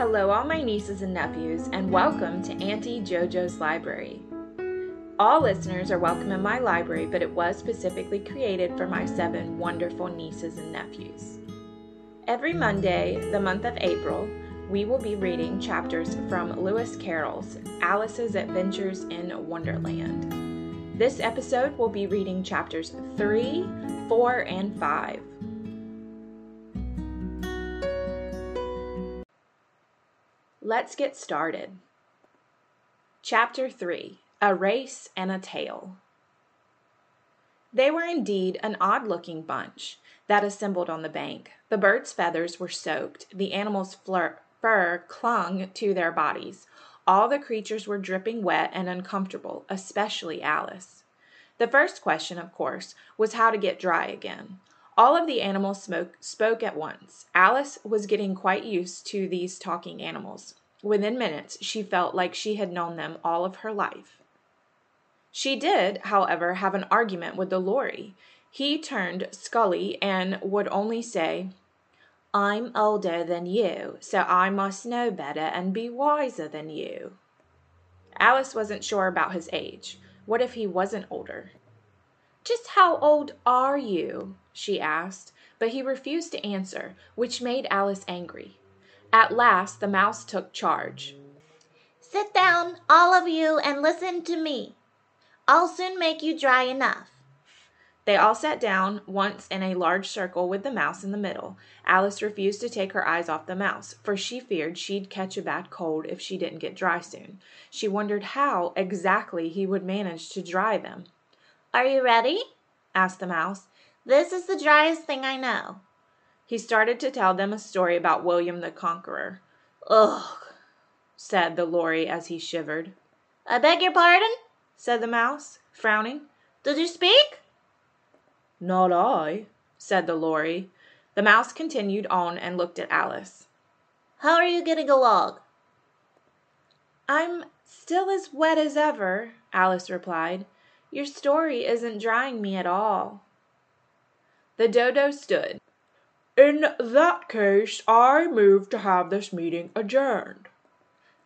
Hello, all my nieces and nephews, and welcome to Auntie JoJo's Library. All listeners are welcome in my library, but it was specifically created for my seven wonderful nieces and nephews. Every Monday, the month of April, we will be reading chapters from Lewis Carroll's Alice's Adventures in Wonderland. This episode will be reading chapters 3, 4, and 5. Let's get started. Chapter 3 A Race and a Tale. They were indeed an odd looking bunch that assembled on the bank. The birds' feathers were soaked, the animals' fur clung to their bodies. All the creatures were dripping wet and uncomfortable, especially Alice. The first question, of course, was how to get dry again. All of the animals smoke, spoke at once. Alice was getting quite used to these talking animals. Within minutes, she felt like she had known them all of her life. She did, however, have an argument with the Lory. He turned Scully and would only say, I'm older than you, so I must know better and be wiser than you. Alice wasn't sure about his age. What if he wasn't older? Just how old are you? she asked, but he refused to answer, which made Alice angry. At last the mouse took charge. Sit down, all of you, and listen to me. I'll soon make you dry enough. They all sat down once in a large circle with the mouse in the middle. Alice refused to take her eyes off the mouse, for she feared she'd catch a bad cold if she didn't get dry soon. She wondered how exactly he would manage to dry them. Are you ready? asked the mouse. This is the driest thing I know. He started to tell them a story about William the Conqueror. Ugh, said the Lory as he shivered. I beg your pardon, said the mouse, frowning. Did you speak? Not I, said the Lory. The mouse continued on and looked at Alice. How are you getting along? I'm still as wet as ever, Alice replied. Your story isn't drying me at all. The dodo stood, in that case, I move to have this meeting adjourned.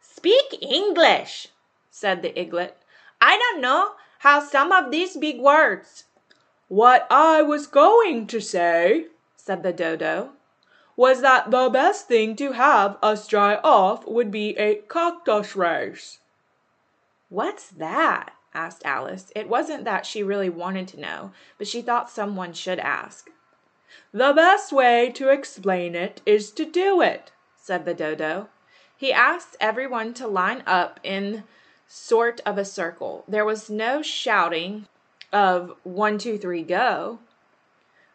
Speak English, said the eaglet. I don't know how some of these big words. What I was going to say, said the dodo, was that the best thing to have us dry off would be a caucus race. What's that? asked Alice. It wasn't that she really wanted to know, but she thought someone should ask. The best way to explain it is to do it, said the dodo. He asked everyone to line up in sort of a circle. There was no shouting of one, two, three, go.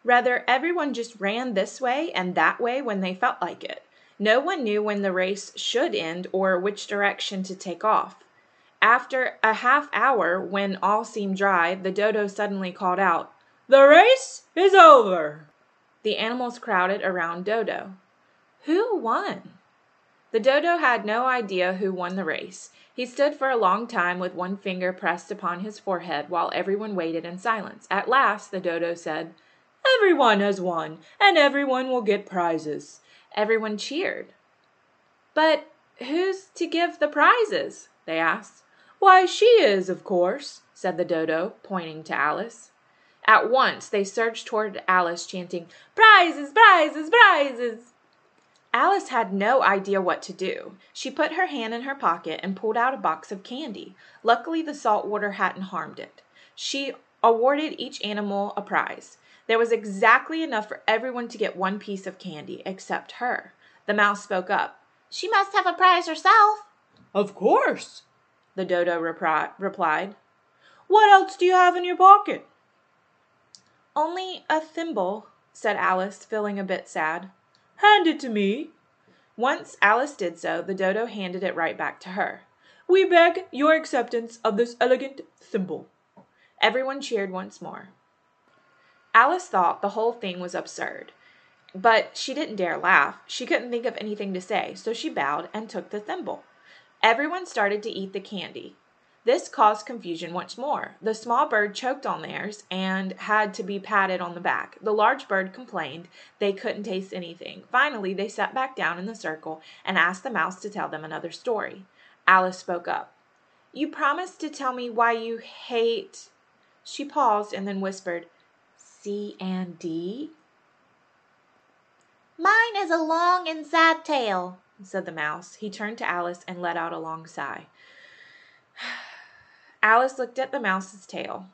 Rather, everyone just ran this way and that way when they felt like it. No one knew when the race should end or which direction to take off. After a half hour, when all seemed dry, the dodo suddenly called out, The race is over. The animals crowded around Dodo. Who won? The dodo had no idea who won the race. He stood for a long time with one finger pressed upon his forehead while everyone waited in silence. At last the dodo said, Everyone has won, and everyone will get prizes. Everyone cheered. But who's to give the prizes? they asked. Why, she is, of course, said the dodo, pointing to Alice. At once they surged toward Alice, chanting, Prizes, prizes, prizes! Alice had no idea what to do. She put her hand in her pocket and pulled out a box of candy. Luckily, the salt water hadn't harmed it. She awarded each animal a prize. There was exactly enough for everyone to get one piece of candy, except her. The mouse spoke up. She must have a prize herself. Of course, the dodo replied. What else do you have in your pocket? Only a thimble, said Alice, feeling a bit sad. Hand it to me. Once Alice did so, the dodo handed it right back to her. We beg your acceptance of this elegant thimble. Everyone cheered once more. Alice thought the whole thing was absurd, but she didn't dare laugh. She couldn't think of anything to say, so she bowed and took the thimble. Everyone started to eat the candy. This caused confusion once more. The small bird choked on theirs and had to be patted on the back. The large bird complained they couldn't taste anything. Finally, they sat back down in the circle and asked the mouse to tell them another story. Alice spoke up. You promised to tell me why you hate. She paused and then whispered, C and D? Mine is a long and sad tale, said the mouse. He turned to Alice and let out a long sigh. Alice looked at the mouse's tail.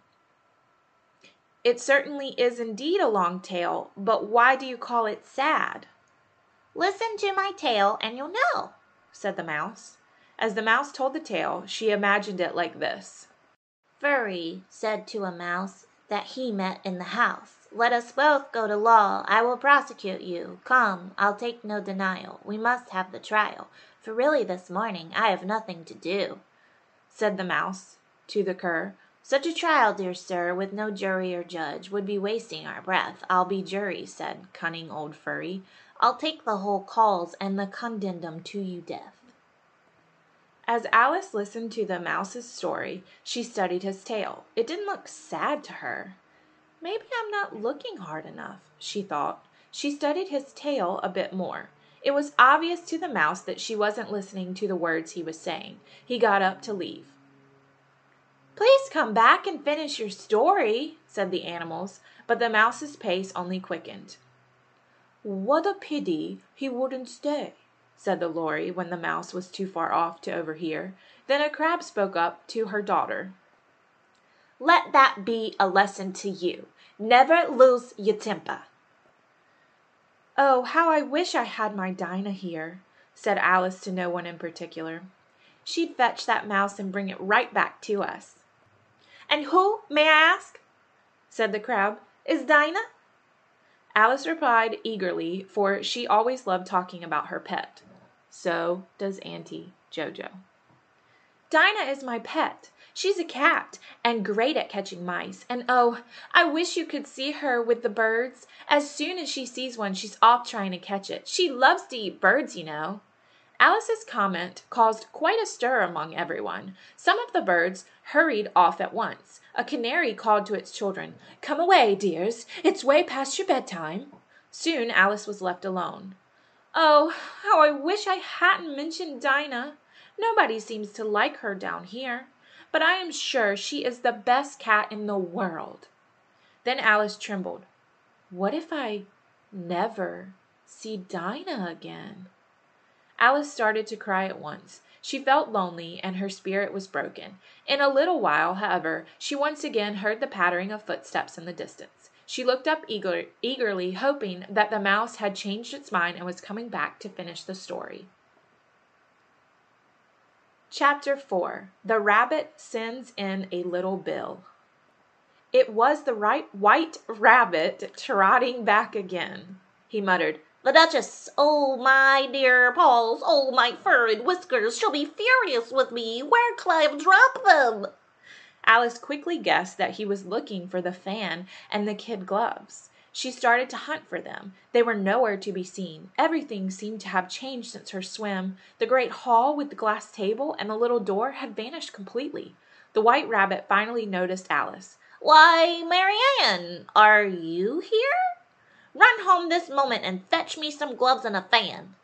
It certainly is indeed a long tail, but why do you call it sad? Listen to my tale and you'll know, said the mouse. As the mouse told the tale, she imagined it like this Fury said to a mouse that he met in the house, Let us both go to law. I will prosecute you. Come, I'll take no denial. We must have the trial, for really this morning I have nothing to do. Said the mouse to the cur. Such a trial, dear sir, with no jury or judge, would be wasting our breath. I'll be jury, said cunning old Fury. I'll take the whole cause and the condemn 'em to you death. As Alice listened to the mouse's story, she studied his tail. It didn't look sad to her. Maybe I'm not looking hard enough, she thought. She studied his tail a bit more. It was obvious to the mouse that she wasn't listening to the words he was saying. He got up to leave. Please come back and finish your story, said the animals, but the mouse's pace only quickened. What a pity he wouldn't stay, said the Lory when the mouse was too far off to overhear. Then a crab spoke up to her daughter. Let that be a lesson to you. Never lose your temper. Oh, how I wish I had my Dinah here, said Alice to no one in particular. She'd fetch that mouse and bring it right back to us. And who, may I ask, said the crab, is Dinah? Alice replied eagerly, for she always loved talking about her pet. So does Auntie Jojo. Dinah is my pet. She's a cat and great at catching mice. And oh, I wish you could see her with the birds. As soon as she sees one, she's off trying to catch it. She loves to eat birds, you know. Alice's comment caused quite a stir among everyone. Some of the birds hurried off at once. A canary called to its children, Come away, dears, it's way past your bedtime. Soon Alice was left alone. Oh, how I wish I hadn't mentioned Dinah. Nobody seems to like her down here, but I am sure she is the best cat in the world. Then Alice trembled. What if I never see Dinah again? Alice started to cry at once. She felt lonely and her spirit was broken. In a little while, however, she once again heard the pattering of footsteps in the distance. She looked up eager, eagerly, hoping that the mouse had changed its mind and was coming back to finish the story. Chapter 4 The Rabbit Sends in a Little Bill. It was the white rabbit trotting back again. He muttered, the Duchess, oh my dear paws, oh my fur and whiskers, she'll be furious with me. Where have dropped them? Alice quickly guessed that he was looking for the fan and the kid gloves. She started to hunt for them. They were nowhere to be seen. Everything seemed to have changed since her swim. The great hall with the glass table and the little door had vanished completely. The white rabbit finally noticed Alice. Why, Mary Ann, are you here? Run home this moment and fetch me some gloves and a fan.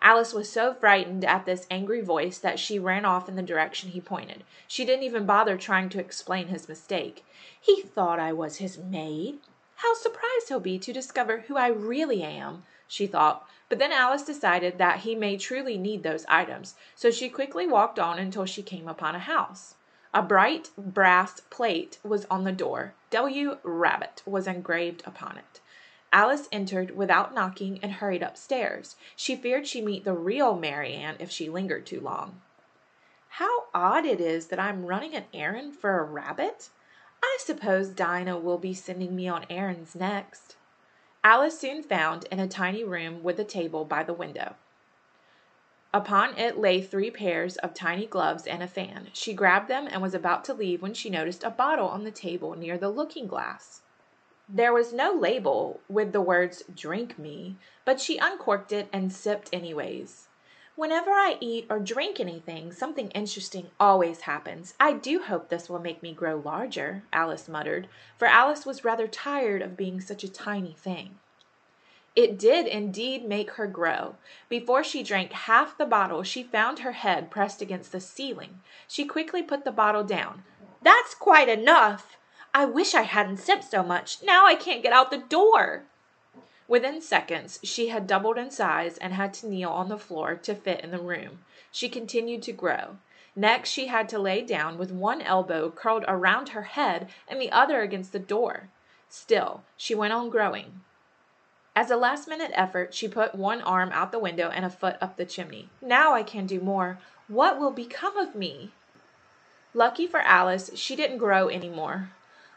Alice was so frightened at this angry voice that she ran off in the direction he pointed. She didn't even bother trying to explain his mistake. He thought I was his maid. How surprised he'll be to discover who I really am, she thought. But then Alice decided that he may truly need those items, so she quickly walked on until she came upon a house. A bright brass plate was on the door. W. Rabbit was engraved upon it. Alice entered without knocking and hurried upstairs. She feared she'd meet the real Mary Marianne if she lingered too long. How odd it is that I'm running an errand for a rabbit. I suppose Dinah will be sending me on errands next. Alice soon found in a tiny room with a table by the window. Upon it lay three pairs of tiny gloves and a fan. She grabbed them and was about to leave when she noticed a bottle on the table near the looking glass. There was no label with the words drink me, but she uncorked it and sipped anyways. Whenever I eat or drink anything, something interesting always happens. I do hope this will make me grow larger, Alice muttered, for Alice was rather tired of being such a tiny thing. It did indeed make her grow. Before she drank half the bottle, she found her head pressed against the ceiling. She quickly put the bottle down. That's quite enough! I wish I hadn't sipped so much. Now I can't get out the door. Within seconds she had doubled in size and had to kneel on the floor to fit in the room. She continued to grow. Next she had to lay down with one elbow curled around her head and the other against the door. Still she went on growing. As a last minute effort, she put one arm out the window and a foot up the chimney. Now I can do more. What will become of me? Lucky for Alice, she didn't grow any more.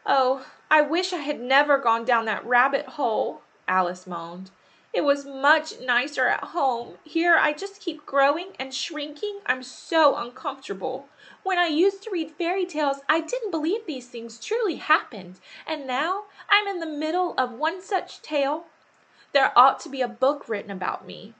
Oh, I wish I had never gone down that rabbit hole. Alice moaned. It was much nicer at home. Here I just keep growing and shrinking. I'm so uncomfortable. When I used to read fairy tales, I didn't believe these things truly happened. And now I'm in the middle of one such tale. There ought to be a book written about me.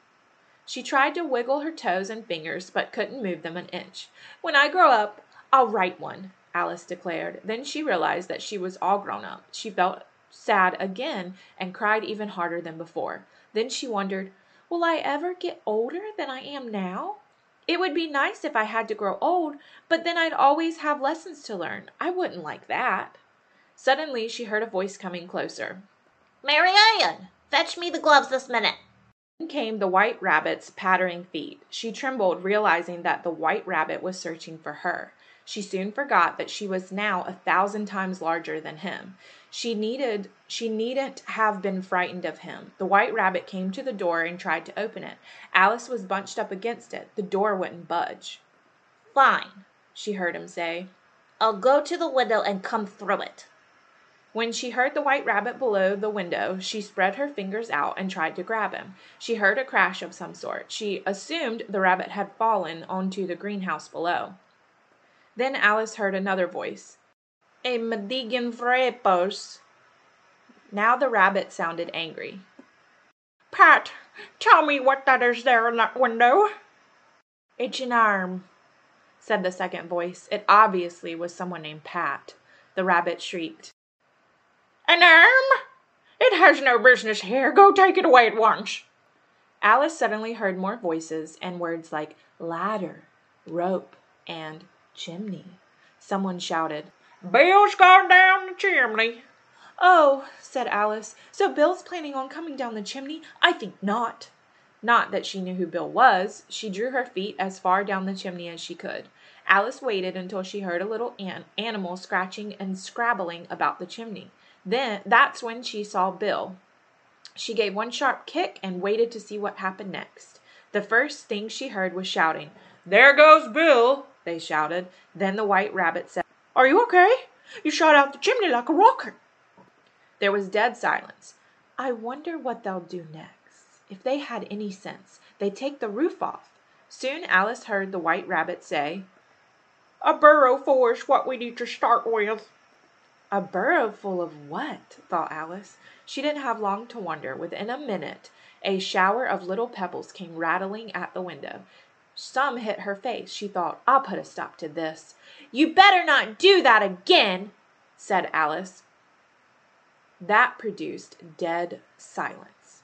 She tried to wiggle her toes and fingers, but couldn't move them an inch. When I grow up, I'll write one, Alice declared. Then she realized that she was all grown up. She felt sad again and cried even harder than before. Then she wondered, Will I ever get older than I am now? It would be nice if I had to grow old, but then I'd always have lessons to learn. I wouldn't like that. Suddenly she heard a voice coming closer. Mary Ann, fetch me the gloves this minute. Then came the white rabbit's pattering feet. She trembled, realizing that the white rabbit was searching for her. She soon forgot that she was now a thousand times larger than him. She needed she needn't have been frightened of him. The white rabbit came to the door and tried to open it. Alice was bunched up against it. The door wouldn't budge. Fine, she heard him say. I'll go to the window and come through it. When she heard the white rabbit below the window, she spread her fingers out and tried to grab him. She heard a crash of some sort. She assumed the rabbit had fallen onto the greenhouse below. Then Alice heard another voice. A medigan frepos. Now the rabbit sounded angry. Pat, tell me what that is there in that window. It's an arm, said the second voice. It obviously was someone named Pat. The rabbit shrieked. An arm? It has no business here. Go take it away at once. Alice suddenly heard more voices and words like ladder, rope, and chimney. Someone shouted, Bill's gone down the chimney. Oh, said Alice, so Bill's planning on coming down the chimney? I think not. Not that she knew who Bill was. She drew her feet as far down the chimney as she could. Alice waited until she heard a little an- animal scratching and scrabbling about the chimney. Then that's when she saw Bill. She gave one sharp kick and waited to see what happened next. The first thing she heard was shouting. There goes Bill they shouted. Then the white rabbit said, Are you okay? You shot out the chimney like a rocket. There was dead silence. I wonder what they'll do next. If they had any sense, they'd take the roof off. Soon Alice heard the white rabbit say, A burrow full is what we need to start with. A burrow full of what? thought Alice. She didn't have long to wonder. Within a minute, a shower of little pebbles came rattling at the window. Some hit her face. She thought, I'll put a stop to this. You better not do that again, said Alice. That produced dead silence.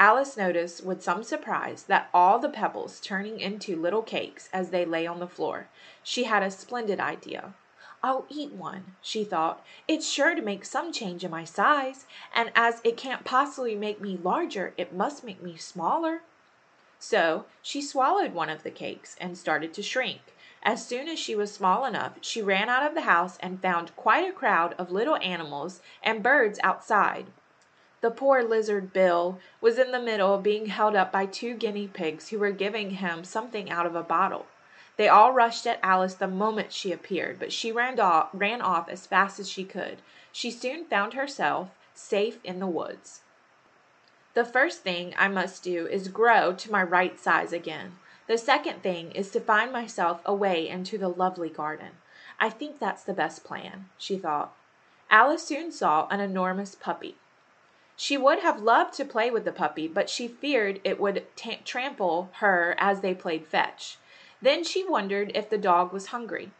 Alice noticed with some surprise that all the pebbles turning into little cakes as they lay on the floor. She had a splendid idea. I'll eat one, she thought. It's sure to make some change in my size, and as it can't possibly make me larger, it must make me smaller. So she swallowed one of the cakes and started to shrink. As soon as she was small enough, she ran out of the house and found quite a crowd of little animals and birds outside. The poor lizard Bill was in the middle being held up by two guinea pigs who were giving him something out of a bottle. They all rushed at Alice the moment she appeared, but she ran off, ran off as fast as she could. She soon found herself safe in the woods. The first thing I must do is grow to my right size again. The second thing is to find myself a way into the lovely garden. I think that's the best plan, she thought. Alice soon saw an enormous puppy. She would have loved to play with the puppy, but she feared it would trample her as they played fetch. Then she wondered if the dog was hungry.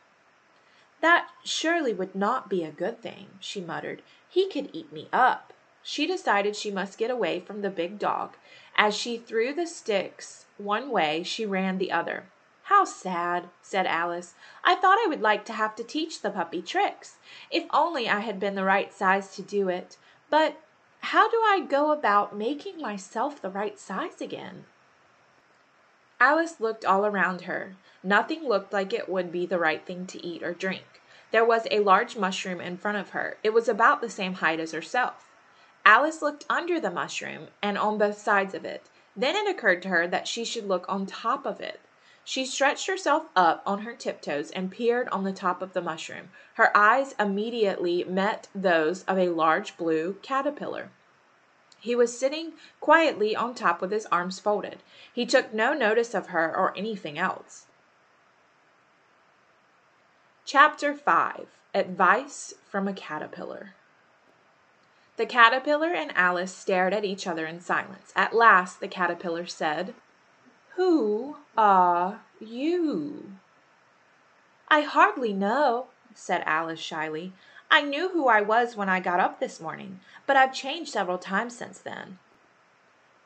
That surely would not be a good thing, she muttered. He could eat me up. She decided she must get away from the big dog. As she threw the sticks one way, she ran the other. How sad, said Alice. I thought I would like to have to teach the puppy tricks. If only I had been the right size to do it. But how do I go about making myself the right size again? Alice looked all around her. Nothing looked like it would be the right thing to eat or drink. There was a large mushroom in front of her. It was about the same height as herself. Alice looked under the mushroom and on both sides of it. Then it occurred to her that she should look on top of it. She stretched herself up on her tiptoes and peered on the top of the mushroom. Her eyes immediately met those of a large blue caterpillar. He was sitting quietly on top with his arms folded. He took no notice of her or anything else. Chapter 5 Advice from a Caterpillar The caterpillar and Alice stared at each other in silence. At last the caterpillar said, who are you? I hardly know, said Alice shyly. I knew who I was when I got up this morning, but I've changed several times since then.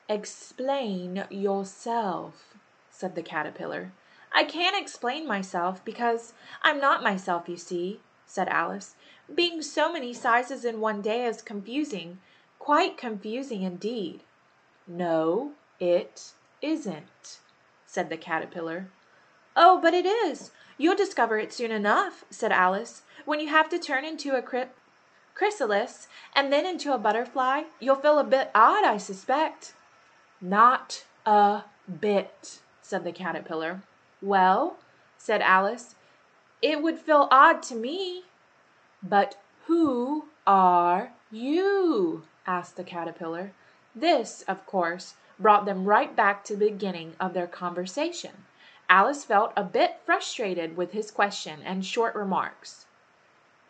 Explain yourself, said the caterpillar. I can't explain myself because I'm not myself, you see, said Alice. Being so many sizes in one day is confusing, quite confusing indeed. No, it isn't, said the caterpillar. Oh, but it is. You'll discover it soon enough, said Alice. When you have to turn into a chrysalis and then into a butterfly, you'll feel a bit odd, I suspect. Not a bit, said the caterpillar. Well, said Alice, it would feel odd to me. But who are you? asked the caterpillar. This, of course, brought them right back to the beginning of their conversation. Alice felt a bit frustrated with his question and short remarks.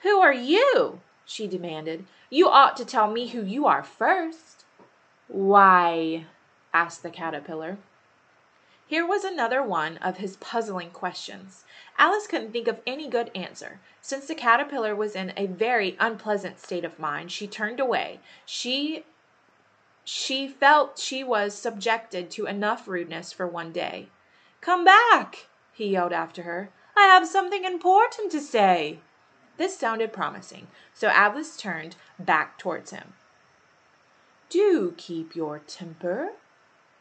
Who are you? she demanded. You ought to tell me who you are first. Why? asked the caterpillar. Here was another one of his puzzling questions. Alice couldn't think of any good answer. Since the caterpillar was in a very unpleasant state of mind, she turned away. She she felt she was subjected to enough rudeness for one day. Come back, he yelled after her. I have something important to say. This sounded promising, so Alice turned back towards him. Do keep your temper,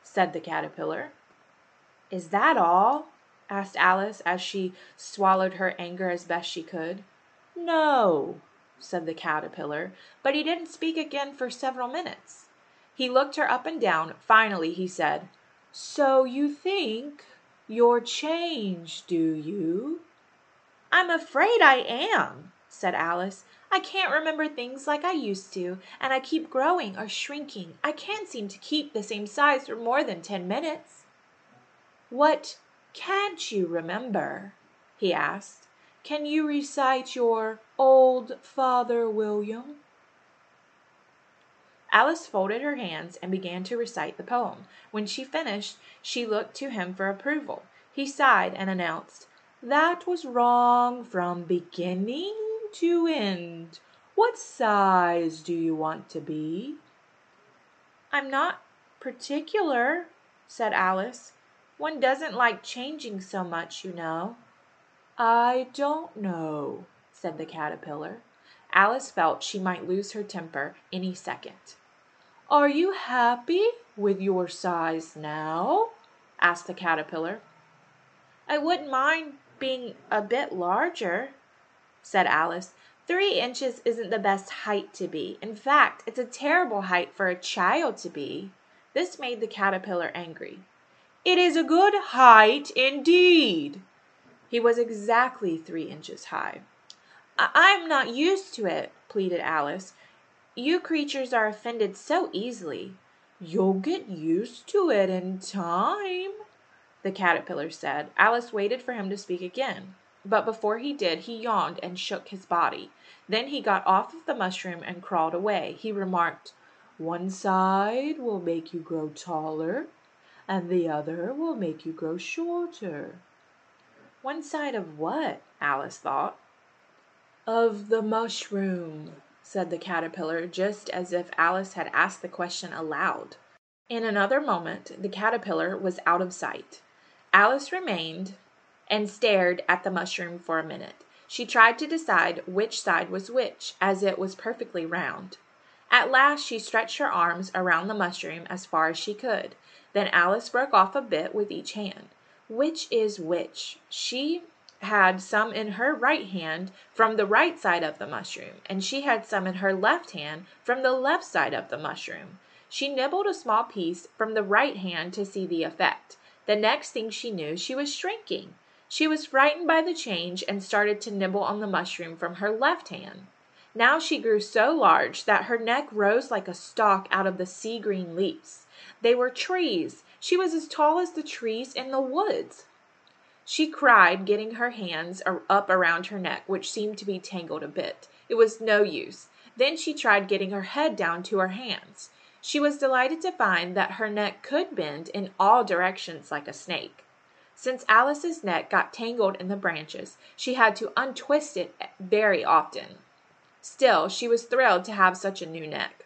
said the caterpillar. Is that all? asked Alice as she swallowed her anger as best she could. No, said the caterpillar, but he didn't speak again for several minutes. He looked her up and down. Finally he said, So you think you're changed, do you? I'm afraid I am, said Alice. I can't remember things like I used to, and I keep growing or shrinking. I can't seem to keep the same size for more than ten minutes. What can't you remember? he asked. Can you recite your old Father William? Alice folded her hands and began to recite the poem. When she finished, she looked to him for approval. He sighed and announced, That was wrong from beginning to end. What size do you want to be? I'm not particular, said Alice. One doesn't like changing so much, you know. I don't know, said the caterpillar. Alice felt she might lose her temper any second. Are you happy with your size now? asked the caterpillar. I wouldn't mind being a bit larger, said Alice. Three inches isn't the best height to be. In fact, it's a terrible height for a child to be. This made the caterpillar angry. It is a good height indeed. He was exactly three inches high. I'm not used to it, pleaded Alice. You creatures are offended so easily. You'll get used to it in time, the caterpillar said. Alice waited for him to speak again. But before he did, he yawned and shook his body. Then he got off of the mushroom and crawled away. He remarked, One side will make you grow taller, and the other will make you grow shorter. One side of what? Alice thought. Of the mushroom, said the caterpillar, just as if Alice had asked the question aloud. In another moment the caterpillar was out of sight. Alice remained and stared at the mushroom for a minute. She tried to decide which side was which, as it was perfectly round. At last she stretched her arms around the mushroom as far as she could. Then Alice broke off a bit with each hand. Which is which? She had some in her right hand from the right side of the mushroom, and she had some in her left hand from the left side of the mushroom. She nibbled a small piece from the right hand to see the effect. The next thing she knew she was shrinking. She was frightened by the change and started to nibble on the mushroom from her left hand. Now she grew so large that her neck rose like a stalk out of the sea green leaves. They were trees. She was as tall as the trees in the woods. She cried, getting her hands up around her neck, which seemed to be tangled a bit. It was no use. Then she tried getting her head down to her hands. She was delighted to find that her neck could bend in all directions like a snake. Since Alice's neck got tangled in the branches, she had to untwist it very often. Still, she was thrilled to have such a new neck.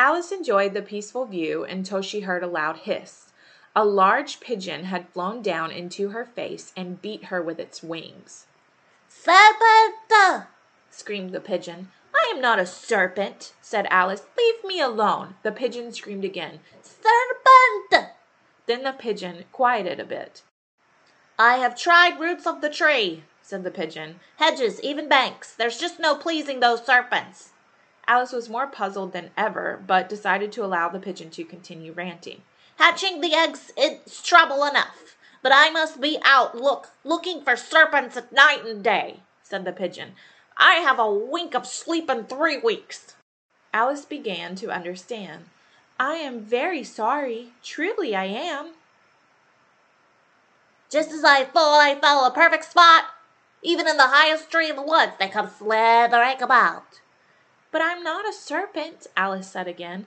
Alice enjoyed the peaceful view until she heard a loud hiss. A large pigeon had flown down into her face and beat her with its wings. Serpent! screamed the pigeon. I am not a serpent, said Alice. Leave me alone. The pigeon screamed again. Serpent! Then the pigeon quieted a bit. I have tried roots of the tree, said the pigeon. Hedges, even banks. There's just no pleasing those serpents. Alice was more puzzled than ever, but decided to allow the pigeon to continue ranting. Hatching the eggs is trouble enough, but I must be out look looking for serpents at night and day, said the pigeon. I have a wink of sleep in three weeks. Alice began to understand. I am very sorry. Truly I am. Just as I thought I found a perfect spot. Even in the highest tree in the woods, they come slithering about. But I'm not a serpent, Alice said again.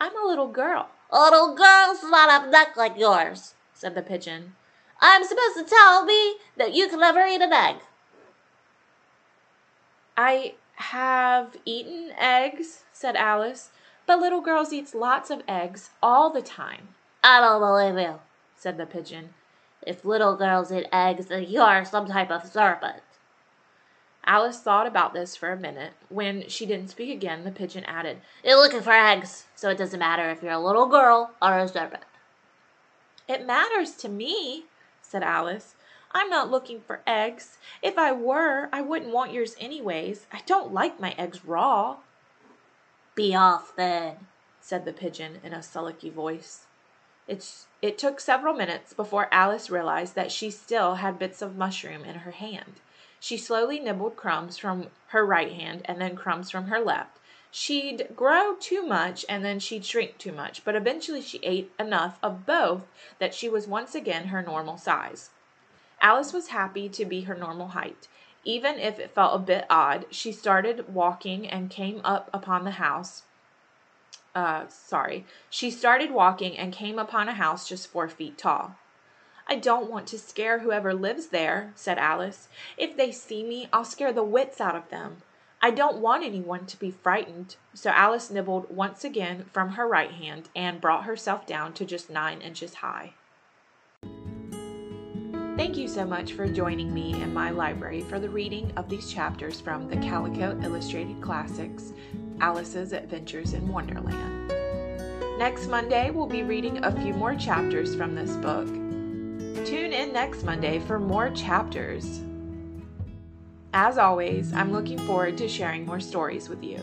I'm a little girl. A little girl's not a neck like yours, said the pigeon. I'm supposed to tell me that you can never eat an egg. I have eaten eggs, said Alice, but little girls eat lots of eggs all the time. I don't believe you, said the pigeon. If little girls eat eggs, then you're some type of serpent. Alice thought about this for a minute. When she didn't speak again, the pigeon added, You're looking for eggs, so it doesn't matter if you're a little girl or a serpent. It matters to me, said Alice. I'm not looking for eggs. If I were, I wouldn't want yours anyways. I don't like my eggs raw. Be off then, said the pigeon in a sulky voice. It's, it took several minutes before Alice realized that she still had bits of mushroom in her hand. She slowly nibbled crumbs from her right hand and then crumbs from her left. She'd grow too much and then she'd shrink too much, but eventually she ate enough of both that she was once again her normal size. Alice was happy to be her normal height. Even if it felt a bit odd, she started walking and came up upon the house. Uh, sorry. She started walking and came upon a house just four feet tall. I don't want to scare whoever lives there, said Alice. If they see me, I'll scare the wits out of them. I don't want anyone to be frightened. So Alice nibbled once again from her right hand and brought herself down to just nine inches high. Thank you so much for joining me in my library for the reading of these chapters from the Calico Illustrated Classics Alice's Adventures in Wonderland. Next Monday, we'll be reading a few more chapters from this book. Tune in next Monday for more chapters. As always, I'm looking forward to sharing more stories with you.